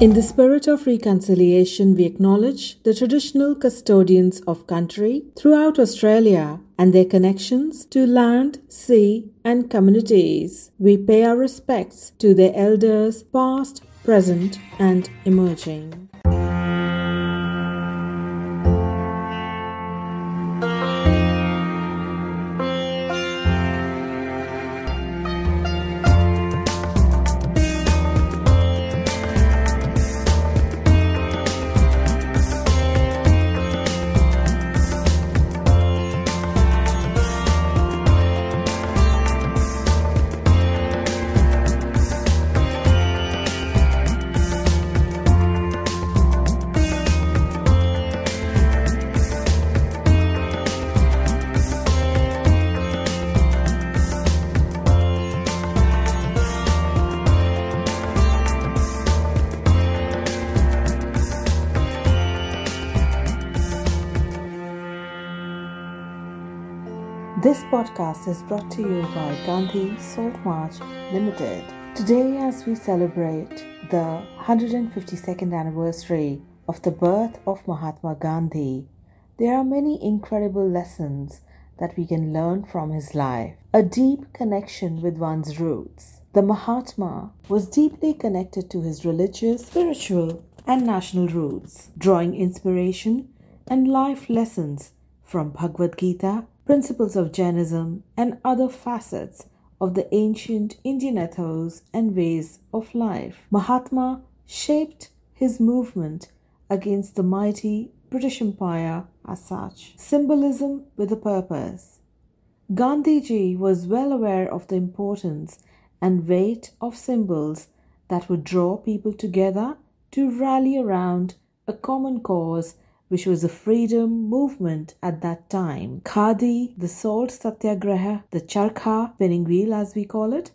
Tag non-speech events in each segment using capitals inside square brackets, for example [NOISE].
In the spirit of reconciliation, we acknowledge the traditional custodians of country throughout Australia and their connections to land, sea, and communities. We pay our respects to their elders, past, present, and emerging. Podcast is brought to you by Gandhi Salt March Limited. Today, as we celebrate the 152nd anniversary of the birth of Mahatma Gandhi, there are many incredible lessons that we can learn from his life. A deep connection with one's roots. The Mahatma was deeply connected to his religious, spiritual, and national roots, drawing inspiration and life lessons from Bhagavad Gita principles of Jainism, and other facets of the ancient Indian ethos and ways of life. Mahatma shaped his movement against the mighty British Empire as such. Symbolism with a purpose. Gandhiji was well aware of the importance and weight of symbols that would draw people together to rally around a common cause which was a freedom movement at that time. Khadi, the salt satyagraha, the charkha, spinning wheel as we call it,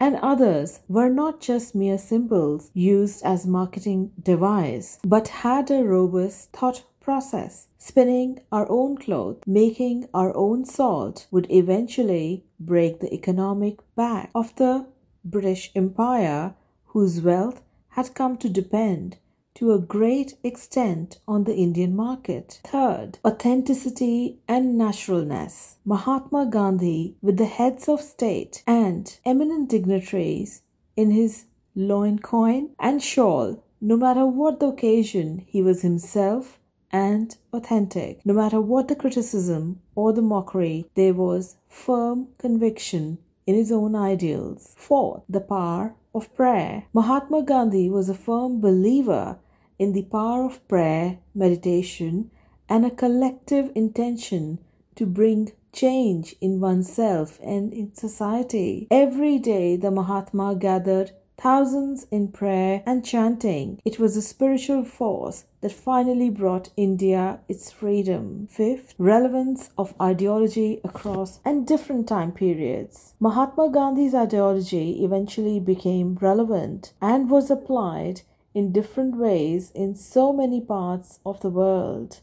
and others were not just mere symbols used as marketing device, but had a robust thought process. Spinning our own cloth, making our own salt would eventually break the economic back of the British Empire, whose wealth had come to depend to a great extent on the Indian market. Third, authenticity and naturalness. Mahatma Gandhi, with the heads of state and eminent dignitaries in his loin coin and shawl, no matter what the occasion, he was himself and authentic. No matter what the criticism or the mockery, there was firm conviction in his own ideals. Fourth, the power of prayer. Mahatma Gandhi was a firm believer in the power of prayer, meditation, and a collective intention to bring change in oneself and in society. Every day, the Mahatma gathered thousands in prayer and chanting. It was a spiritual force that finally brought India its freedom. Fifth, relevance of ideology across and different time periods. Mahatma Gandhi's ideology eventually became relevant and was applied in different ways in so many parts of the world,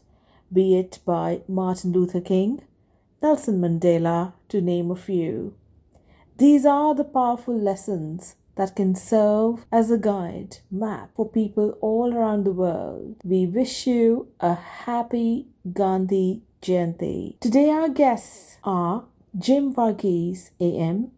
be it by Martin Luther King, Nelson Mandela, to name a few. These are the powerful lessons that can serve as a guide map for people all around the world. We wish you a happy Gandhi Jayanti. Today, our guests are Jim Varghese, AM,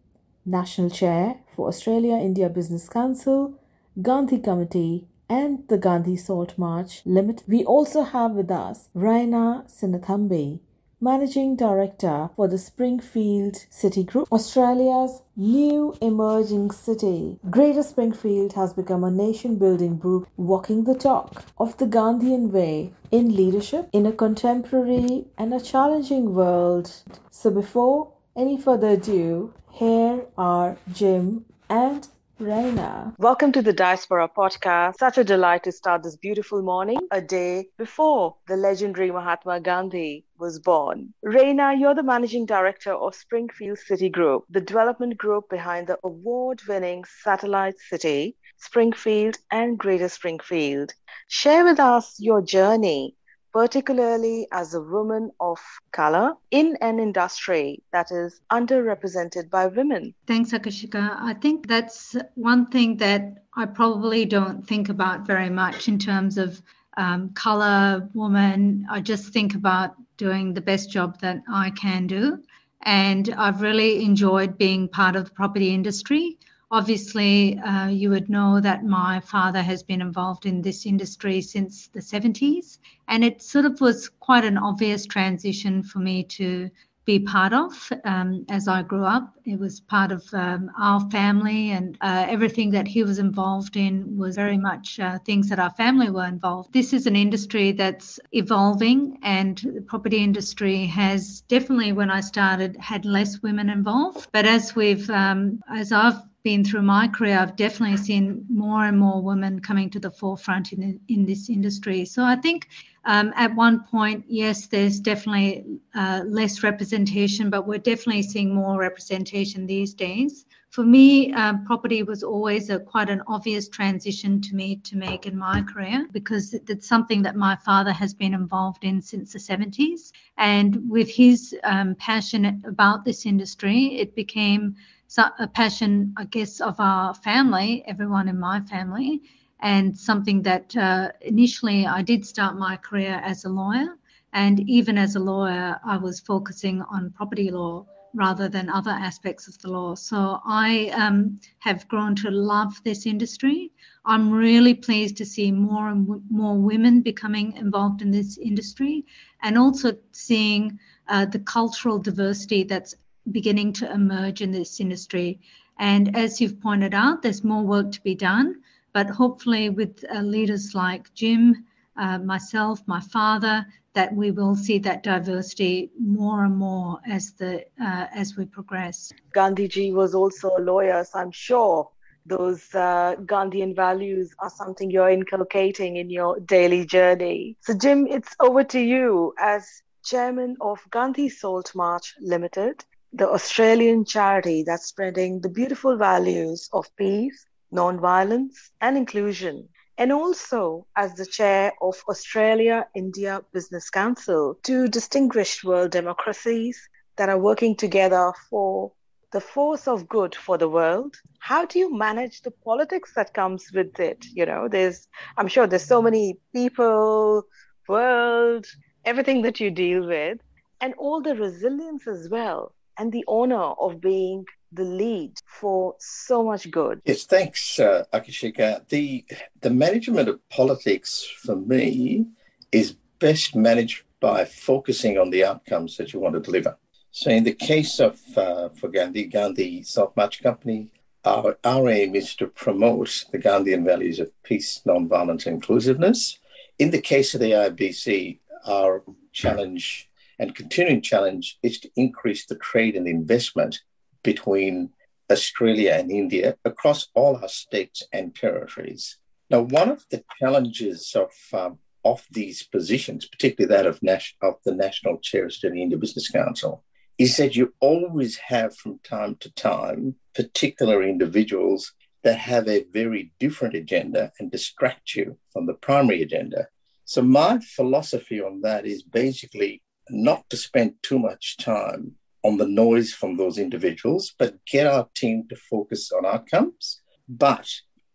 National Chair for Australia India Business Council, Gandhi Committee, and the Gandhi Salt March Limited. We also have with us Raina Sinnathamby, Managing Director for the Springfield City Group, Australia's new emerging city. Greater Springfield has become a nation building group walking the talk of the Gandhian way in leadership in a contemporary and a challenging world. So, before any further ado, here are Jim and Raina. Welcome to the Diaspora podcast. Such a delight to start this beautiful morning, a day before the legendary Mahatma Gandhi was born. Raina, you're the managing director of Springfield City Group, the development group behind the award winning satellite city, Springfield and Greater Springfield. Share with us your journey particularly as a woman of color in an industry that is underrepresented by women? Thanks, Akashika. I think that's one thing that I probably don't think about very much in terms of um, color, woman. I just think about doing the best job that I can do. And I've really enjoyed being part of the property industry. Obviously, uh, you would know that my father has been involved in this industry since the 70s, and it sort of was quite an obvious transition for me to be part of um, as I grew up. It was part of um, our family, and uh, everything that he was involved in was very much uh, things that our family were involved. This is an industry that's evolving, and the property industry has definitely, when I started, had less women involved. But as we've, um, as I've been through my career, I've definitely seen more and more women coming to the forefront in, in this industry. So I think um, at one point, yes, there's definitely uh, less representation, but we're definitely seeing more representation these days. For me, um, property was always a quite an obvious transition to me to make in my career because it's something that my father has been involved in since the 70s. And with his um, passion about this industry, it became a passion, I guess, of our family, everyone in my family, and something that uh, initially I did start my career as a lawyer. And even as a lawyer, I was focusing on property law rather than other aspects of the law. So I um, have grown to love this industry. I'm really pleased to see more and w- more women becoming involved in this industry and also seeing uh, the cultural diversity that's beginning to emerge in this industry. And as you've pointed out, there's more work to be done, but hopefully, with uh, leaders like Jim, uh, myself, my father, that we will see that diversity more and more as the uh, as we progress. Gandhiji was also a lawyer, so I'm sure those uh, Gandhian values are something you're inculcating in your daily journey. So, Jim, it's over to you as chairman of Gandhi Salt March Limited the Australian charity that's spreading the beautiful values of peace, non-violence, and inclusion. And also as the chair of Australia India Business Council, two distinguished world democracies that are working together for the force of good for the world. How do you manage the politics that comes with it? You know, there's, I'm sure there's so many people, world, everything that you deal with, and all the resilience as well and the honor of being the lead for so much good. Yes, thanks, uh, Akashika. The the management of politics for me is best managed by focusing on the outcomes that you want to deliver. So, in the case of uh, for Gandhi, Gandhi Salt March Company, our, our aim is to promote the Gandhian values of peace, nonviolence, inclusiveness. In the case of the IBC, our challenge and continuing challenge is to increase the trade and investment between Australia and India across all our states and territories. Now, one of the challenges of um, of these positions, particularly that of, of the National Chair of the India Business Council, is that you always have from time to time particular individuals that have a very different agenda and distract you from the primary agenda. So, my philosophy on that is basically not to spend too much time on the noise from those individuals, but get our team to focus on outcomes, but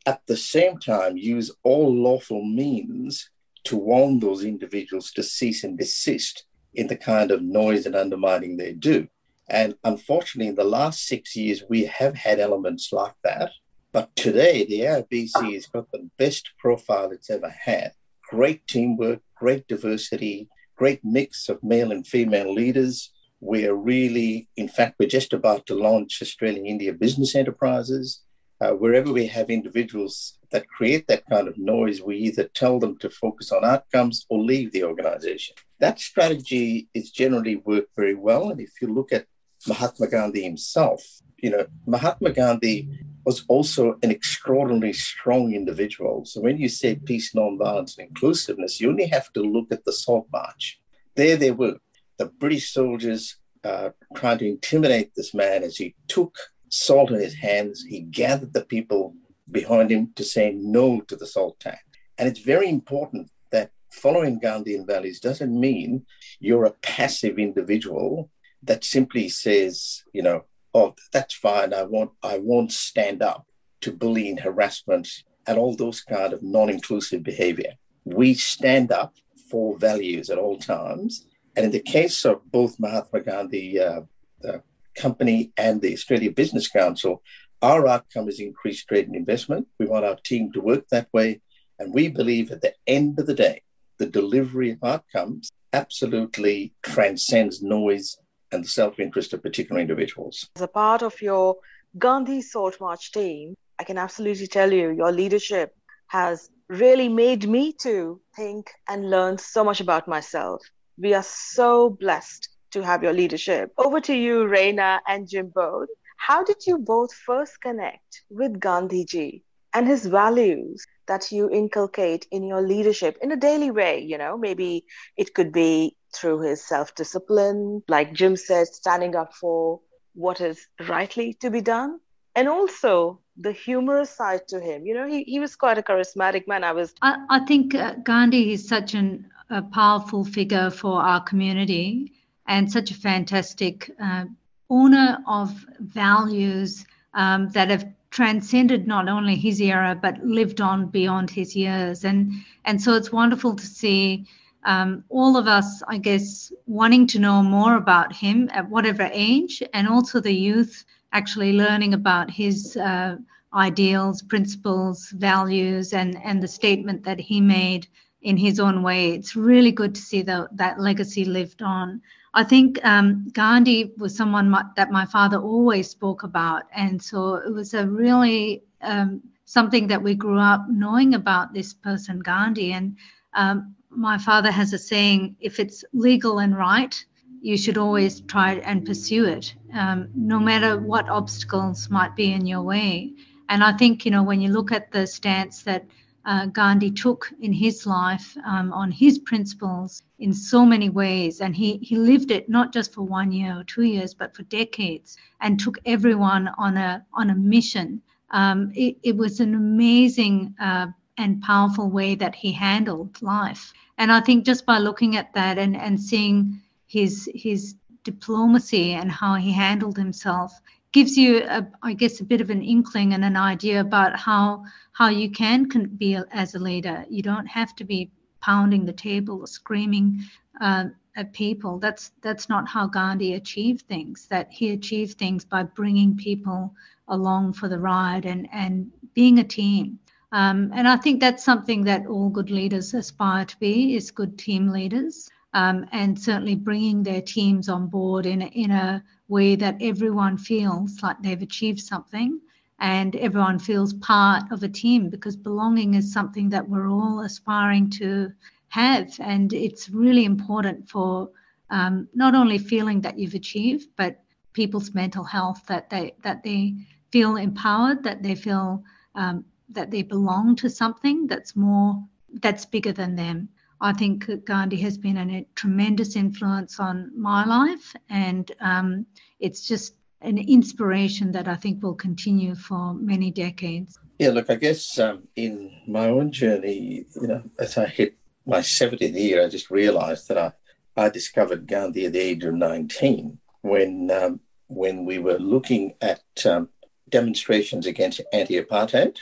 at the same time use all lawful means to warn those individuals to cease and desist in the kind of noise and undermining they do. And unfortunately, in the last six years, we have had elements like that. But today, the AIBC has got the best profile it's ever had. Great teamwork, great diversity, great mix of male and female leaders. We're really, in fact, we're just about to launch Australian India business enterprises. Uh, wherever we have individuals that create that kind of noise, we either tell them to focus on outcomes or leave the organization. That strategy is generally worked very well. And if you look at Mahatma Gandhi himself, you know, Mahatma Gandhi was also an extraordinarily strong individual. So when you say peace, nonviolence, and inclusiveness, you only have to look at the Salt March. There they were, the British soldiers uh, trying to intimidate this man as he took salt in his hands. He gathered the people behind him to say no to the salt tax. And it's very important that following Gandhian values doesn't mean you're a passive individual that simply says, you know, oh, that's fine. I won't, I won't stand up to bullying, harassment, and all those kind of non-inclusive behavior. We stand up for values at all times. And in the case of both Mahatma Gandhi uh, company and the Australia Business Council, our outcome is increased trade and investment. We want our team to work that way. And we believe at the end of the day, the delivery of outcomes absolutely transcends noise and the self interest of particular individuals. As a part of your Gandhi Salt March team, I can absolutely tell you your leadership has really made me to think and learn so much about myself. We are so blessed to have your leadership. Over to you, Reina and Jim both. How did you both first connect with Gandhiji and his values that you inculcate in your leadership in a daily way? You know, maybe it could be through his self discipline, like Jim said, standing up for what is rightly to be done. And also the humorous side to him. You know, he, he was quite a charismatic man. I was. I, I think uh, Gandhi is such an, a powerful figure for our community and such a fantastic uh, owner of values um, that have transcended not only his era but lived on beyond his years and and so it's wonderful to see um, all of us i guess wanting to know more about him at whatever age and also the youth actually learning about his uh, ideals principles values and and the statement that he made in his own way it's really good to see the, that legacy lived on I think um, Gandhi was someone my, that my father always spoke about. And so it was a really um, something that we grew up knowing about this person, Gandhi. And um, my father has a saying if it's legal and right, you should always try and pursue it, um, no matter what obstacles might be in your way. And I think, you know, when you look at the stance that uh, Gandhi took in his life um, on his principles in so many ways. And he, he lived it not just for one year or two years, but for decades and took everyone on a, on a mission. Um, it, it, was an amazing uh, and powerful way that he handled life. And I think just by looking at that and, and seeing his, his diplomacy and how he handled himself, gives you, a, I guess, a bit of an inkling and an idea about how how you can be as a leader. You don't have to be pounding the table or screaming uh, at people. That's that's not how Gandhi achieved things. That he achieved things by bringing people along for the ride and and being a team. Um, and I think that's something that all good leaders aspire to be: is good team leaders. Um, and certainly bringing their teams on board in a, in a way that everyone feels like they've achieved something and everyone feels part of a team because belonging is something that we're all aspiring to have. And it's really important for um, not only feeling that you've achieved, but people's mental health that they that they feel empowered, that they feel um, that they belong to something that's more that's bigger than them. I think Gandhi has been a tremendous influence on my life, and um, it's just an inspiration that I think will continue for many decades. Yeah, look, I guess um, in my own journey, you know, as I hit my 70th year, I just realized that I, I discovered Gandhi at the age of 19 when, um, when we were looking at um, demonstrations against anti apartheid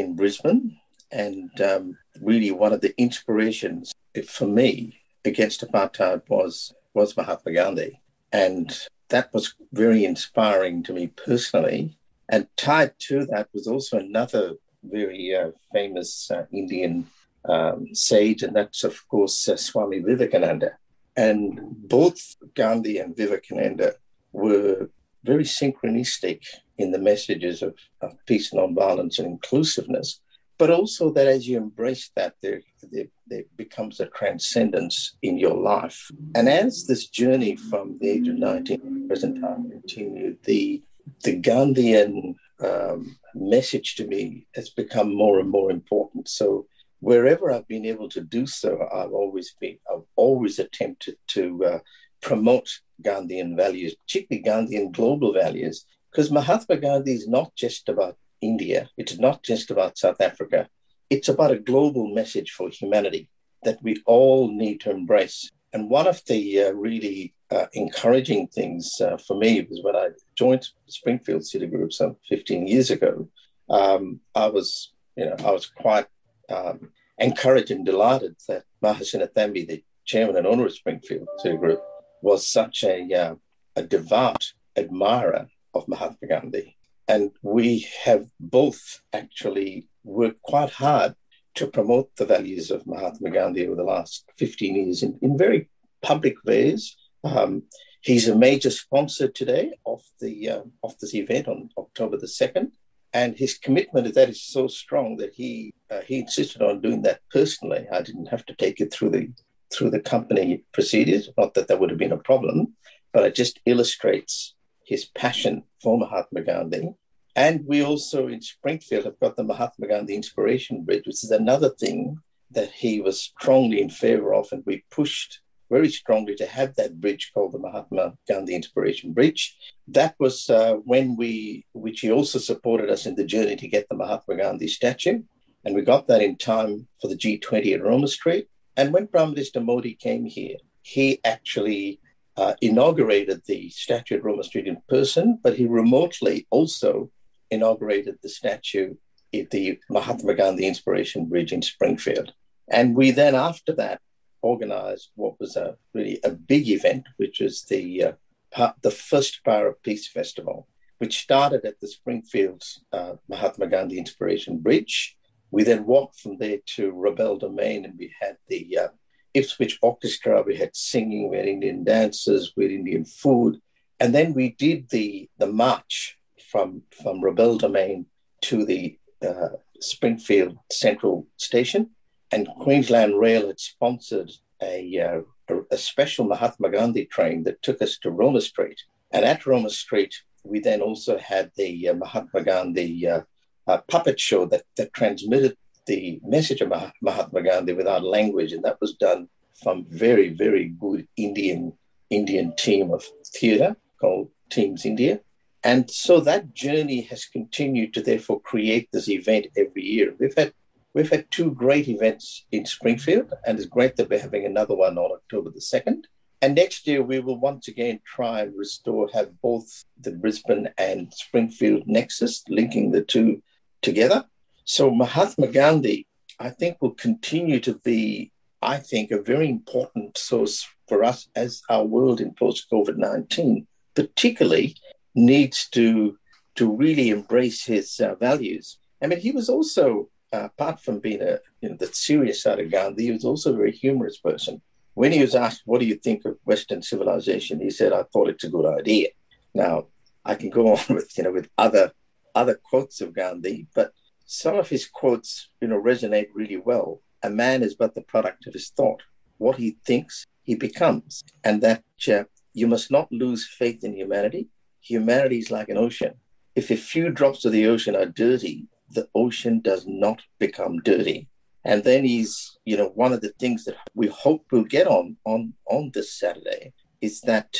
in Brisbane. And um, really, one of the inspirations for me against apartheid was was Mahatma Gandhi, and that was very inspiring to me personally. And tied to that was also another very uh, famous uh, Indian um, sage, and that's of course uh, Swami Vivekananda. And both Gandhi and Vivekananda were very synchronistic in the messages of, of peace, nonviolence, and inclusiveness but also that as you embrace that, there, there, there, becomes a transcendence in your life. And as this journey from the age of 19 to present time continued, the, the Gandhian um, message to me has become more and more important. So wherever I've been able to do so, I've always been, I've always attempted to uh, promote Gandhian values, particularly Gandhian global values, because Mahatma Gandhi is not just about India. It's not just about South Africa. It's about a global message for humanity. that we all need to embrace. And one of the uh, really uh, encouraging things uh, for me was when I joined Springfield City Group some 15 years ago. Um, I was, you know, I was quite um, encouraged and delighted that Maha Sinnathamby, the chairman and owner of Springfield City Group, was such a, uh, a devout admirer of Mahatma Gandhi. And we have both actually worked quite hard to promote the values of Mahatma Gandhi over the last 15 years in, in very public ways. Um, he's a major sponsor today of the uh, of this event on October the 2nd. And his commitment to that is so strong that he uh, he insisted on doing that personally. I didn't have to take it through the through the company procedures. Not that that would have been a problem, but it just illustrates his passion for Mahatma Gandhi and we also in Springfield have got the Mahatma Gandhi Inspiration Bridge, which is another thing that he was strongly in favor of. And we pushed very strongly to have that bridge called the Mahatma Gandhi Inspiration Bridge. That was uh, when we, which he also supported us in the journey to get the Mahatma Gandhi statue. And we got that in time for the G20 at Roma Street. And when Prime Minister Modi came here, he actually uh, inaugurated the statue at Roma Street in person, but he remotely also inaugurated the statue at the Mahatma Gandhi Inspiration Bridge in Springfield. And we then, after that, organized what was a really a big event, which was the uh, the first Power of Peace Festival, which started at the Springfield uh, Mahatma Gandhi Inspiration Bridge. We then walked from there to Robelle Domain, and we had the uh, Ipswich Orchestra. We had singing, we had Indian dances, we had Indian food, and then we did the the march from, from Robelle Domain to the uh, Springfield Central Station. And Queensland Rail had sponsored a, uh, a, a, special Mahatma Gandhi train that took us to Roma Street. And at Roma Street, we then also had the uh, Mahatma Gandhi uh, uh, puppet show that, that transmitted the message of Mahatma Gandhi without language. And that was done from very, very good Indian Indian team of theatre called Teams India. And so that journey has continued to therefore create this event every year. We've had we've had two great events in Springfield, and it's great that we're having another one on October the 2nd. And next year we will once again try and restore, have both the Brisbane and Springfield nexus, linking the two together. So Mahatma Gandhi, I think, will continue to be, I think, a very important source for us as our world in post COVID 19, particularly needs to to really embrace his uh, values. I mean, he was also, uh, apart from being a you know the serious side of Gandhi, he was also a very humorous person. When he was asked, "What do you think of Western civilization?" he said, "I thought it's a good idea." Now, I can go [LAUGHS] on with you know with other other quotes of Gandhi, but some of his quotes you know resonate really well. A man is but the product of his thought. What he thinks, he becomes, and that uh, you must not lose faith in humanity humanity is like an ocean. If a few drops of the ocean are dirty, the ocean does not become dirty. And then he's, you know, one of the things that we hope we'll get on on on this Saturday is that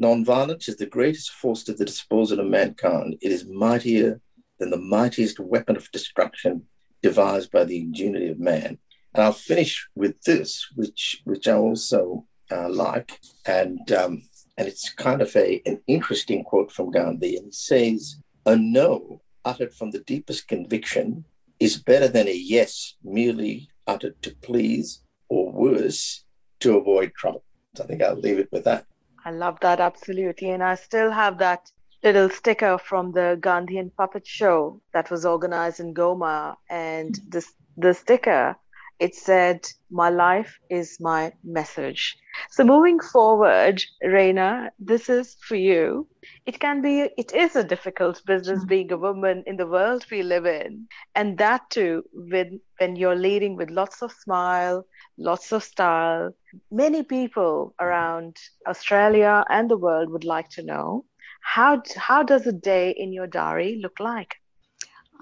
nonviolence is the greatest force at the disposal of mankind. It is mightier than the mightiest weapon of destruction devised by the ingenuity of man. And I'll finish with this, which which I also uh, like, and um, and it's kind of a, an interesting quote from Gandhi. And he says, A no uttered from the deepest conviction is better than a yes merely uttered to please, or worse, to avoid trouble. So I think I'll leave it with that. I love that absolutely. And I still have that little sticker from the Gandhian puppet show that was organized in Goma. And this the sticker it said, My life is my message. So moving forward, Reina, this is for you. It can be, it is a difficult business mm-hmm. being a woman in the world we live in. And that too, when, when you're leading with lots of smile, lots of style. Many people around Australia and the world would like to know how, how does a day in your diary look like?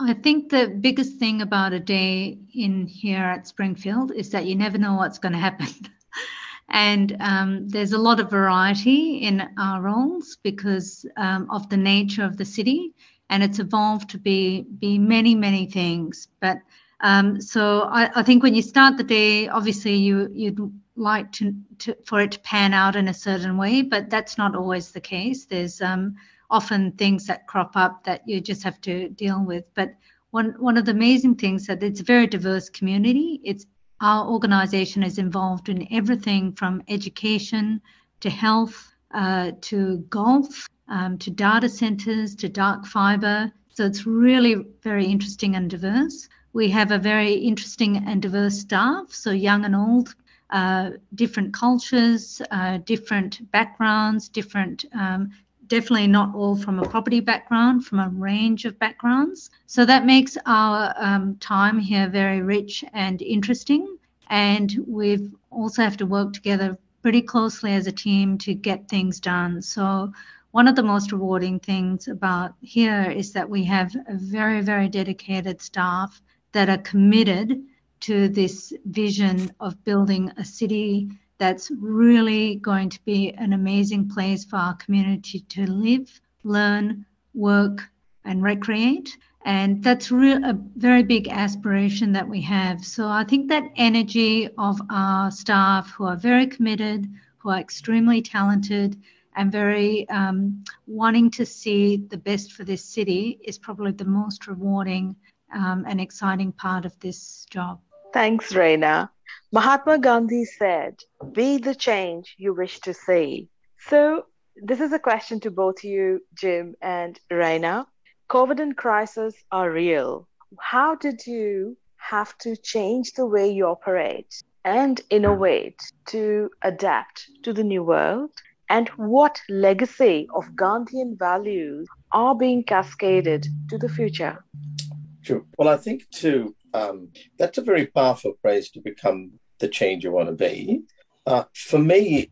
I think the biggest thing about a day in here at Springfield is that you never know what's going to happen. [LAUGHS] and um, there's a lot of variety in our roles because um, of the nature of the city, and it's evolved to be be many many things. But Um, so I, I, think when you start the day, obviously you you'd like to, to, for it to pan out in a certain way, but that's not always the case. There's um, often things that crop up that you just have to deal with. But one one of the amazing things that it's a very diverse community. It's our organization is involved in everything from education to health uh, to golf um, to data centers to dark fiber. So it's really very interesting and diverse. We have a very interesting and diverse staff, so young and old, uh, different cultures, uh, different backgrounds, different um, definitely not all from a property background, from a range of backgrounds. So that makes our um, time here very rich and interesting. And we also have to work together pretty closely as a team to get things done. So one of the most rewarding things about here is that we have a very, very dedicated staff that are committed to this vision of building a city that's really going to be an amazing place for our community to live, learn, work, and recreate. And that's a very big aspiration that we have. So I think that energy of our staff who are very committed, who are extremely talented, and very um, wanting to see the best for this city is probably the most rewarding um, and exciting part of this job. Thanks, Reina. Mahatma Gandhi said, Be the change you wish to see. So, this is a question to both you, Jim and Reina. COVID and crisis are real. How did you have to change the way you operate and innovate to adapt to the new world? And what legacy of Gandhian values are being cascaded to the future? Sure. Well, I think too, um, that's a very powerful phrase to become the change you want to be. Uh, for me,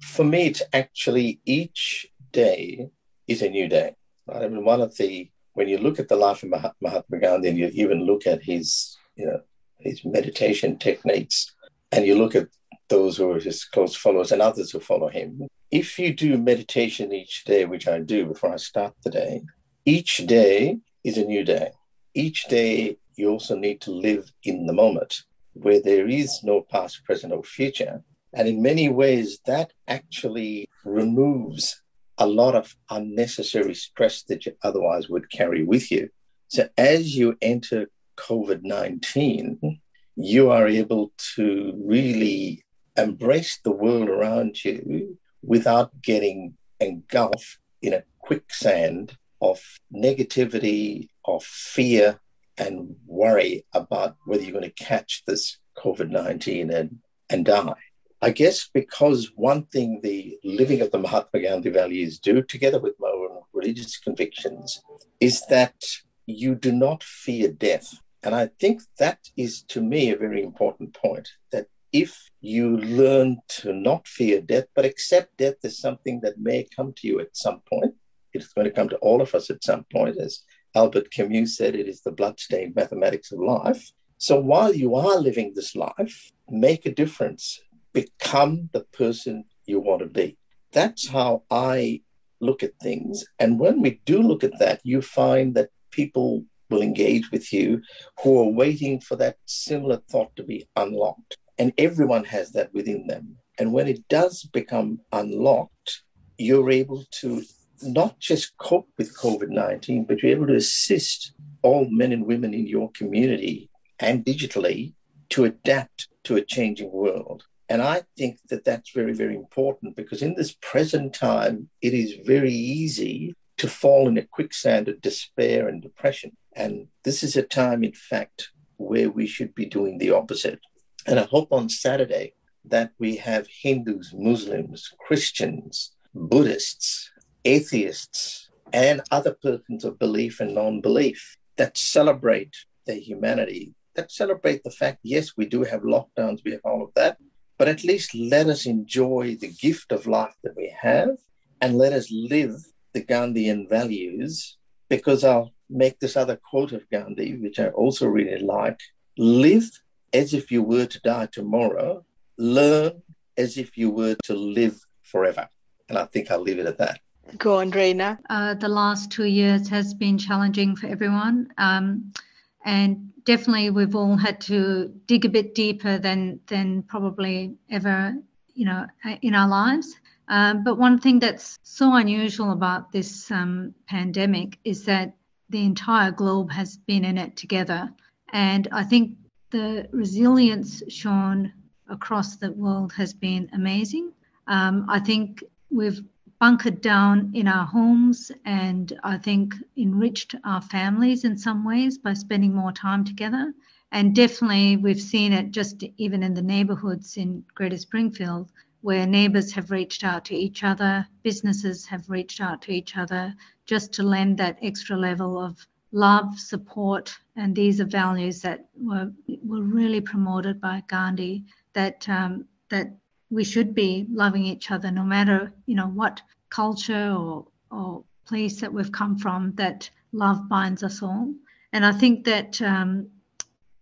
for me, it's actually each day is a new day. Right? I mean, one of the when you look at the life of Mahatma Gandhi and you even look at his, you know, his meditation techniques, and you look at those who are his close followers and others who follow him. If you do meditation each day, which I do before I start the day, each day is a new day. Each day, you also need to live in the moment where there is no past, present, or future. And in many ways, that actually removes a lot of unnecessary stress that you otherwise would carry with you. So as you enter COVID 19, you are able to really embrace the world around you without getting engulfed in a quicksand of negativity, of fear, and worry about whether you're going to catch this COVID 19 and, and die. I guess because one thing the living of the Mahatma Gandhi values do, together with my own religious convictions, is that you do not fear death. And I think that is, to me, a very important point that if you learn to not fear death, but accept death as something that may come to you at some point, it's going to come to all of us at some point, as Albert Camus said it is the bloodstained mathematics of life. So while you are living this life, make a difference, become the person you want to be. That's how I look at things. And when we do look at that, you find that people will engage with you who are waiting for that similar thought to be unlocked. And everyone has that within them. And when it does become unlocked, you're able to not just cope with COVID 19, but you're able to assist all men and women in your community and digitally to adapt to a changing world. And I think that that's very, very important because in this present time, it is very easy to fall in a quicksand of despair and depression. And this is a time, in fact, where we should be doing the opposite. And I hope on Saturday that we have Hindus, Muslims, Christians, Buddhists, atheists and other persons of belief and non belief that celebrate their humanity, that celebrate the fact, yes, we do have lockdowns, we have all of that, but at least let us enjoy the gift of life that we have and let us live the Gandhian values. Because I'll make this other quote of Gandhi, which I also really like live as if you were to die tomorrow, learn as if you were to live forever. And I think I'll leave it at that. Go on, Reina. Uh, the last two years has been challenging for everyone. Um, and definitely we've all had to dig a bit deeper than than probably ever you know in our lives um, but one thing that's so unusual about this um, pandemic is that the entire globe has been in it together and i think the resilience shown across the world has been amazing um, i think we've bunkered down in our homes and I think enriched our families in some ways by spending more time together. And definitely, we've seen it just even in the neighborhoods in Greater Springfield, where neighbors have reached out to each other, businesses have reached out to each other just to lend that extra level of love, support, and these are values that were, were really promoted by Gandhi that um, that we should be loving each other no matter you know what culture or, or place that we've come from that love binds us all. And i think that um,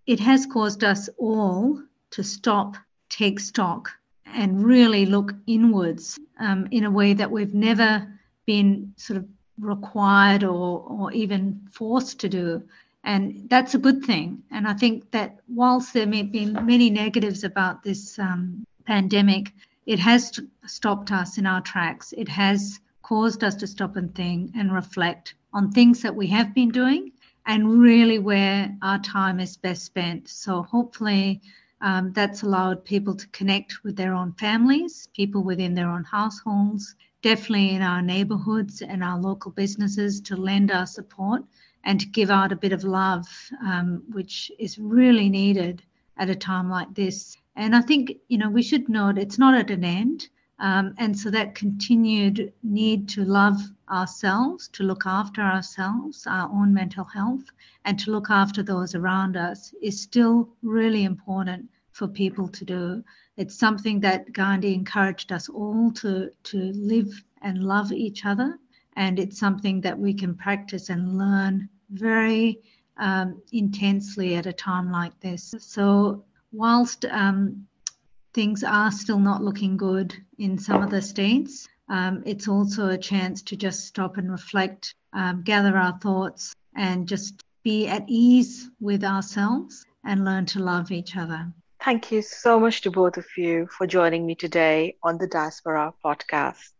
it has caused us all to stop take stock and really look inwards um, in a way that we've never been sort of required or, or even forced to do. And that's a good thing. And i think that whilst there may be many negatives about this um, pandemic, it has stopped us in our tracks. It has caused us to stop and think and reflect on things that we have been doing and really where our time is best spent. So hopefully um, that's allowed people to connect with their own families, people within their own households, definitely in our neighborhoods and our local businesses to lend our support and to give out a bit of love, um, which is really needed at a time like this. And I think, you know, we should note it's not at an end. Um, and so that continued need to love ourselves, to look after ourselves, our own mental health, and to look after those around us is still really important for people to do. It's something that Gandhi encouraged us all to, to live and love each other. And it's something that we can practice and learn very um, intensely at a time like this. So whilst um, things are still not looking good in some of the states, um, it's also a chance to just stop and reflect, um, gather our thoughts, and just be at ease with ourselves and learn to love each other. Thank you so much to both of you for joining me today on the Diaspora podcast.